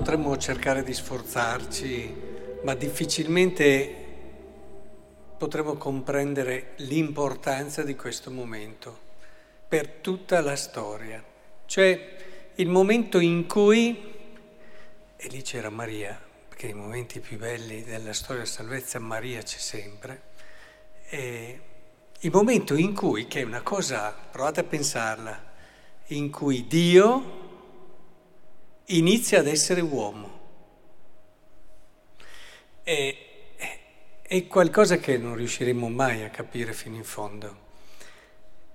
potremmo cercare di sforzarci, ma difficilmente potremo comprendere l'importanza di questo momento per tutta la storia. Cioè il momento in cui, e lì c'era Maria, perché i momenti più belli della storia della salvezza Maria c'è sempre, il momento in cui, che è una cosa, provate a pensarla, in cui Dio inizia ad essere uomo. E, è qualcosa che non riusciremo mai a capire fino in fondo.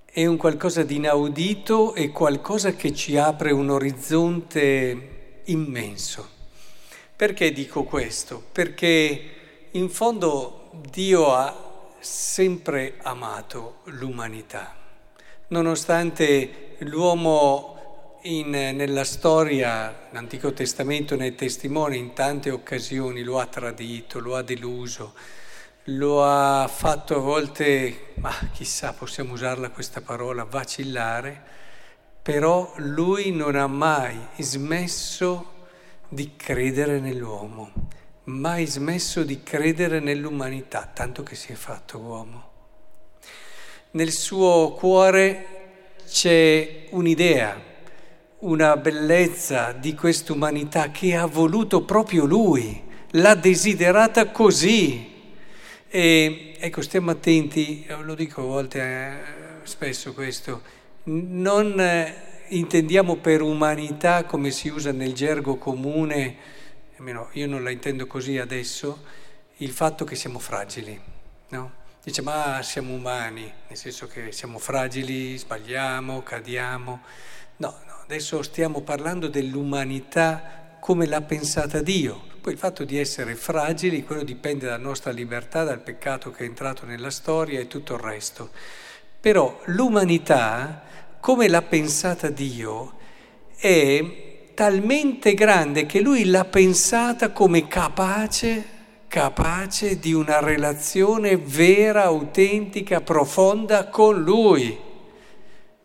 È un qualcosa di inaudito e qualcosa che ci apre un orizzonte immenso. Perché dico questo? Perché in fondo Dio ha sempre amato l'umanità, nonostante l'uomo in, nella storia, l'Antico Testamento ne testimone in tante occasioni, lo ha tradito, lo ha deluso, lo ha fatto a volte, ma chissà, possiamo usarla questa parola, vacillare, però lui non ha mai smesso di credere nell'uomo mai smesso di credere nell'umanità, tanto che si è fatto uomo. Nel suo cuore c'è un'idea, una bellezza di quest'umanità che ha voluto proprio lui, l'ha desiderata così. E ecco, stiamo attenti, lo dico a volte eh, spesso questo, non eh, intendiamo per umanità come si usa nel gergo comune almeno io non la intendo così adesso, il fatto che siamo fragili, no? Dice, ma siamo umani, nel senso che siamo fragili, sbagliamo, cadiamo. No, adesso stiamo parlando dell'umanità come l'ha pensata Dio. Poi il fatto di essere fragili, quello dipende dalla nostra libertà, dal peccato che è entrato nella storia e tutto il resto. Però l'umanità, come l'ha pensata Dio, è talmente grande che lui l'ha pensata come capace, capace di una relazione vera, autentica, profonda con lui.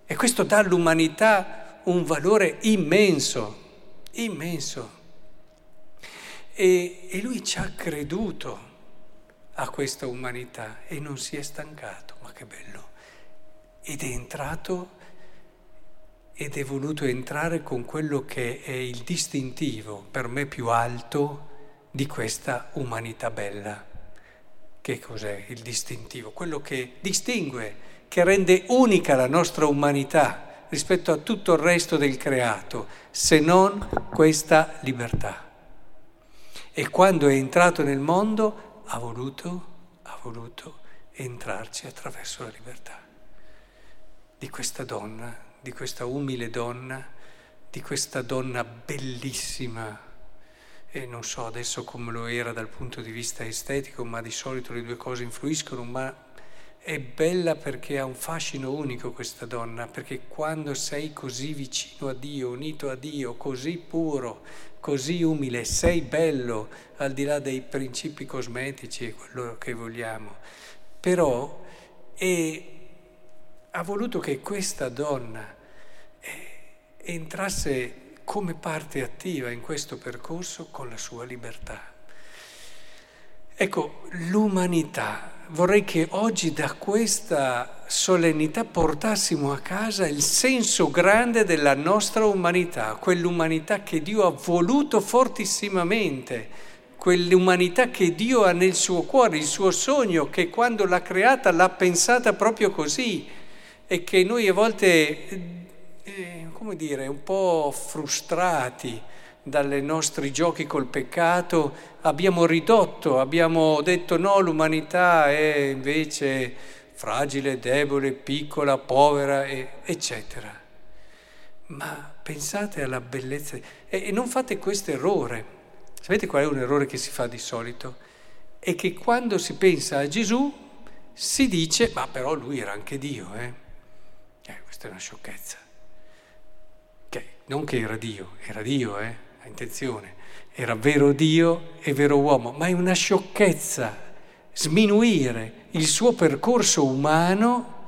E questo dà all'umanità un valore immenso, immenso. E, e lui ci ha creduto a questa umanità e non si è stancato, ma che bello. Ed è entrato ed è voluto entrare con quello che è il distintivo per me più alto di questa umanità bella. Che cos'è il distintivo? Quello che distingue, che rende unica la nostra umanità rispetto a tutto il resto del creato, se non questa libertà. E quando è entrato nel mondo ha voluto, ha voluto entrarci attraverso la libertà di questa donna di questa umile donna, di questa donna bellissima. E non so adesso come lo era dal punto di vista estetico, ma di solito le due cose influiscono, ma è bella perché ha un fascino unico questa donna, perché quando sei così vicino a Dio, unito a Dio, così puro, così umile, sei bello al di là dei principi cosmetici e quello che vogliamo. Però è ha voluto che questa donna eh, entrasse come parte attiva in questo percorso con la sua libertà. Ecco, l'umanità, vorrei che oggi da questa solennità portassimo a casa il senso grande della nostra umanità, quell'umanità che Dio ha voluto fortissimamente, quell'umanità che Dio ha nel suo cuore, il suo sogno, che quando l'ha creata l'ha pensata proprio così e che noi a volte, eh, come dire, un po' frustrati dai nostri giochi col peccato, abbiamo ridotto, abbiamo detto no, l'umanità è invece fragile, debole, piccola, povera, eccetera. Ma pensate alla bellezza e non fate questo errore. Sapete qual è un errore che si fa di solito? È che quando si pensa a Gesù si dice, ma però lui era anche Dio, eh? Eh, questa è una sciocchezza. Che, non che era Dio, era Dio, eh, a intenzione. Era vero Dio e vero uomo, ma è una sciocchezza sminuire il suo percorso umano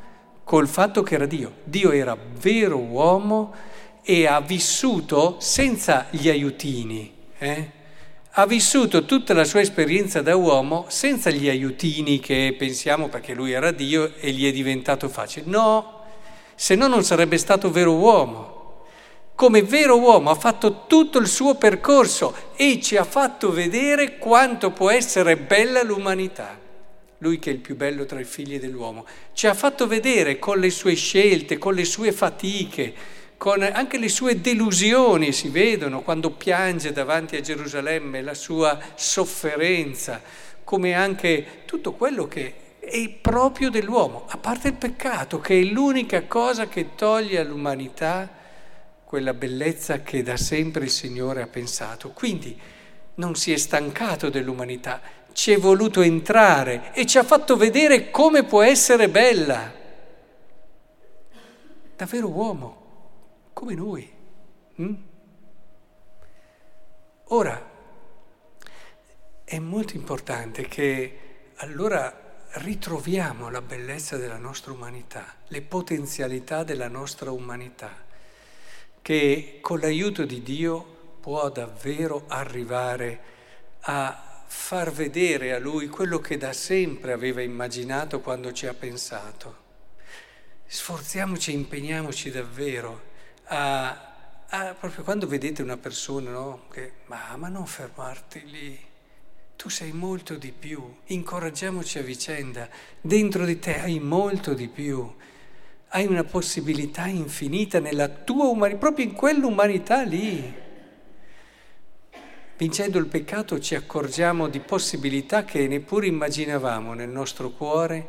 col fatto che era Dio. Dio era vero uomo e ha vissuto senza gli aiutini, Eh? Ha vissuto tutta la sua esperienza da uomo senza gli aiutini che pensiamo perché lui era Dio e gli è diventato facile. No, se no non sarebbe stato vero uomo come vero uomo ha fatto tutto il suo percorso e ci ha fatto vedere quanto può essere bella l'umanità. Lui che è il più bello tra i figli dell'uomo, ci ha fatto vedere con le sue scelte, con le sue fatiche, con anche le sue delusioni si vedono quando piange davanti a Gerusalemme, la sua sofferenza, come anche tutto quello che è proprio dell'uomo, a parte il peccato, che è l'unica cosa che toglie all'umanità quella bellezza che da sempre il Signore ha pensato. Quindi non si è stancato dell'umanità, ci è voluto entrare e ci ha fatto vedere come può essere bella. Davvero uomo, come noi. Mm? Ora, è molto importante che allora ritroviamo la bellezza della nostra umanità, le potenzialità della nostra umanità che con l'aiuto di Dio può davvero arrivare a far vedere a Lui quello che da sempre aveva immaginato quando ci ha pensato. Sforziamoci, impegniamoci davvero a, a proprio quando vedete una persona, no? Che, ma, ma non fermarti lì, tu sei molto di più, incoraggiamoci a vicenda, dentro di te hai molto di più hai una possibilità infinita nella tua umanità, proprio in quell'umanità lì. Vincendo il peccato ci accorgiamo di possibilità che neppure immaginavamo nel nostro cuore,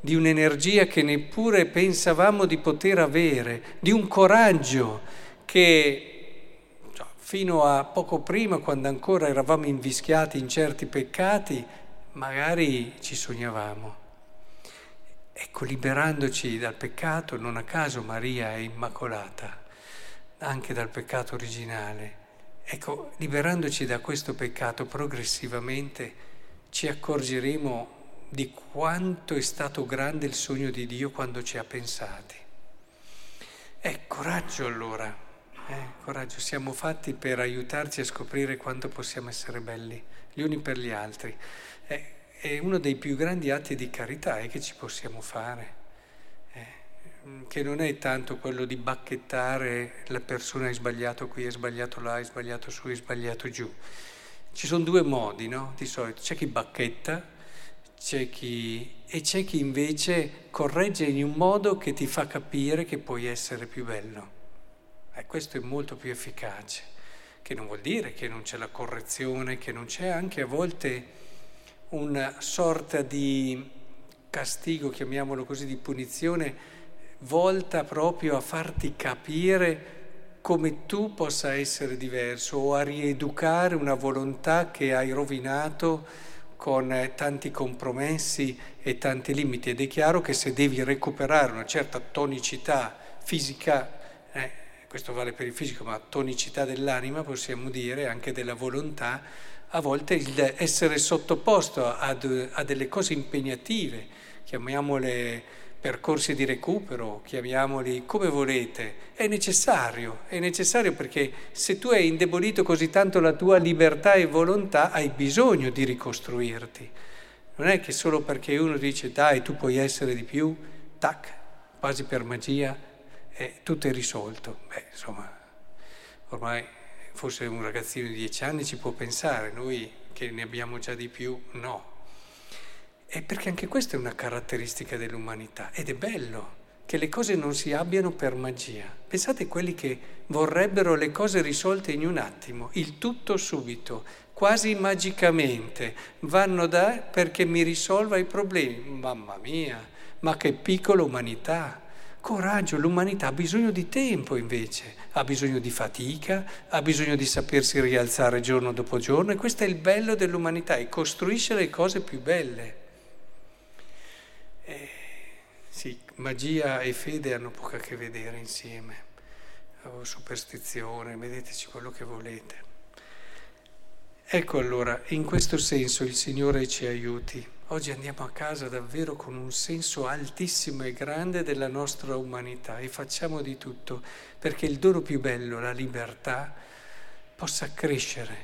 di un'energia che neppure pensavamo di poter avere, di un coraggio che cioè, fino a poco prima, quando ancora eravamo invischiati in certi peccati, magari ci sognavamo. Ecco, liberandoci dal peccato, non a caso Maria è immacolata, anche dal peccato originale. Ecco, liberandoci da questo peccato progressivamente ci accorgeremo di quanto è stato grande il sogno di Dio quando ci ha pensati. Eh, coraggio allora, eh, coraggio, siamo fatti per aiutarci a scoprire quanto possiamo essere belli gli uni per gli altri. Eh, è uno dei più grandi atti di carità che ci possiamo fare, eh, che non è tanto quello di bacchettare la persona hai sbagliato qui, hai sbagliato là, hai sbagliato su, hai sbagliato giù. Ci sono due modi, no? Di solito c'è chi bacchetta c'è chi... e c'è chi invece corregge in un modo che ti fa capire che puoi essere più bello. Eh, questo è molto più efficace, che non vuol dire che non c'è la correzione, che non c'è anche a volte una sorta di castigo, chiamiamolo così, di punizione, volta proprio a farti capire come tu possa essere diverso o a rieducare una volontà che hai rovinato con tanti compromessi e tanti limiti. Ed è chiaro che se devi recuperare una certa tonicità fisica, eh, questo vale per il fisico, ma tonicità dell'anima, possiamo dire, anche della volontà, a volte il essere sottoposto ad, a delle cose impegnative, chiamiamole percorsi di recupero, chiamiamoli come volete, è necessario, è necessario perché se tu hai indebolito così tanto la tua libertà e volontà, hai bisogno di ricostruirti. Non è che solo perché uno dice dai, tu puoi essere di più, tac, quasi per magia, eh, tutto è risolto. Beh, insomma, ormai forse un ragazzino di dieci anni ci può pensare, noi che ne abbiamo già di più, no. E perché anche questa è una caratteristica dell'umanità ed è bello che le cose non si abbiano per magia. Pensate a quelli che vorrebbero le cose risolte in un attimo, il tutto subito, quasi magicamente, vanno da perché mi risolva i problemi. Mamma mia, ma che piccola umanità! Coraggio, l'umanità ha bisogno di tempo invece, ha bisogno di fatica, ha bisogno di sapersi rialzare giorno dopo giorno e questo è il bello dell'umanità e costruisce le cose più belle. Eh, sì, magia e fede hanno poco a che vedere insieme, o superstizione, vedeteci quello che volete. Ecco allora, in questo senso il Signore ci aiuti. Oggi andiamo a casa davvero con un senso altissimo e grande della nostra umanità e facciamo di tutto perché il dono più bello, la libertà, possa crescere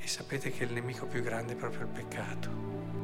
e sapete che il nemico più grande è proprio il peccato.